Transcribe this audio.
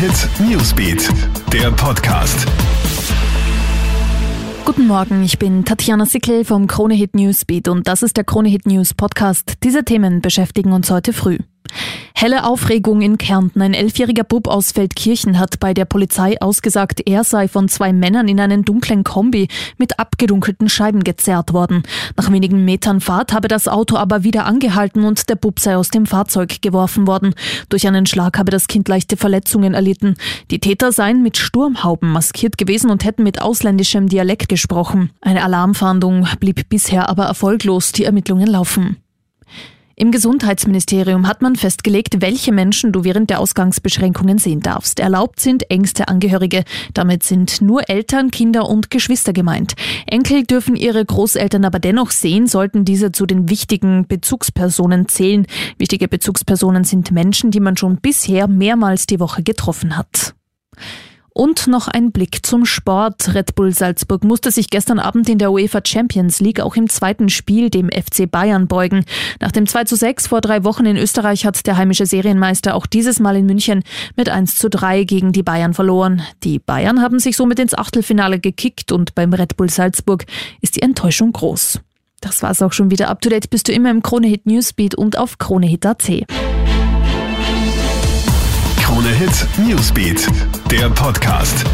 Hit Newsbeat, der Podcast. Guten Morgen, ich bin Tatjana Sickel vom Krone Hit Newsbeat und das ist der Krone Hit News Podcast. Diese Themen beschäftigen uns heute früh. Helle Aufregung in Kärnten. Ein elfjähriger Bub aus Feldkirchen hat bei der Polizei ausgesagt, er sei von zwei Männern in einen dunklen Kombi mit abgedunkelten Scheiben gezerrt worden. Nach wenigen Metern Fahrt habe das Auto aber wieder angehalten und der Bub sei aus dem Fahrzeug geworfen worden. Durch einen Schlag habe das Kind leichte Verletzungen erlitten. Die Täter seien mit Sturmhauben maskiert gewesen und hätten mit ausländischem Dialekt gesprochen. Eine Alarmfahndung blieb bisher aber erfolglos. Die Ermittlungen laufen. Im Gesundheitsministerium hat man festgelegt, welche Menschen du während der Ausgangsbeschränkungen sehen darfst. Erlaubt sind engste Angehörige. Damit sind nur Eltern, Kinder und Geschwister gemeint. Enkel dürfen ihre Großeltern aber dennoch sehen, sollten diese zu den wichtigen Bezugspersonen zählen. Wichtige Bezugspersonen sind Menschen, die man schon bisher mehrmals die Woche getroffen hat. Und noch ein Blick zum Sport. Red Bull Salzburg musste sich gestern Abend in der UEFA Champions League auch im zweiten Spiel dem FC Bayern beugen. Nach dem 2 zu 6 vor drei Wochen in Österreich hat der heimische Serienmeister auch dieses Mal in München mit 1 zu 3 gegen die Bayern verloren. Die Bayern haben sich somit ins Achtelfinale gekickt und beim Red Bull Salzburg ist die Enttäuschung groß. Das war's auch schon wieder. Up to date bist du immer im Kronehit Newsbeat und auf kronehit.at. Krone Hit Newsbeat, der Podcast.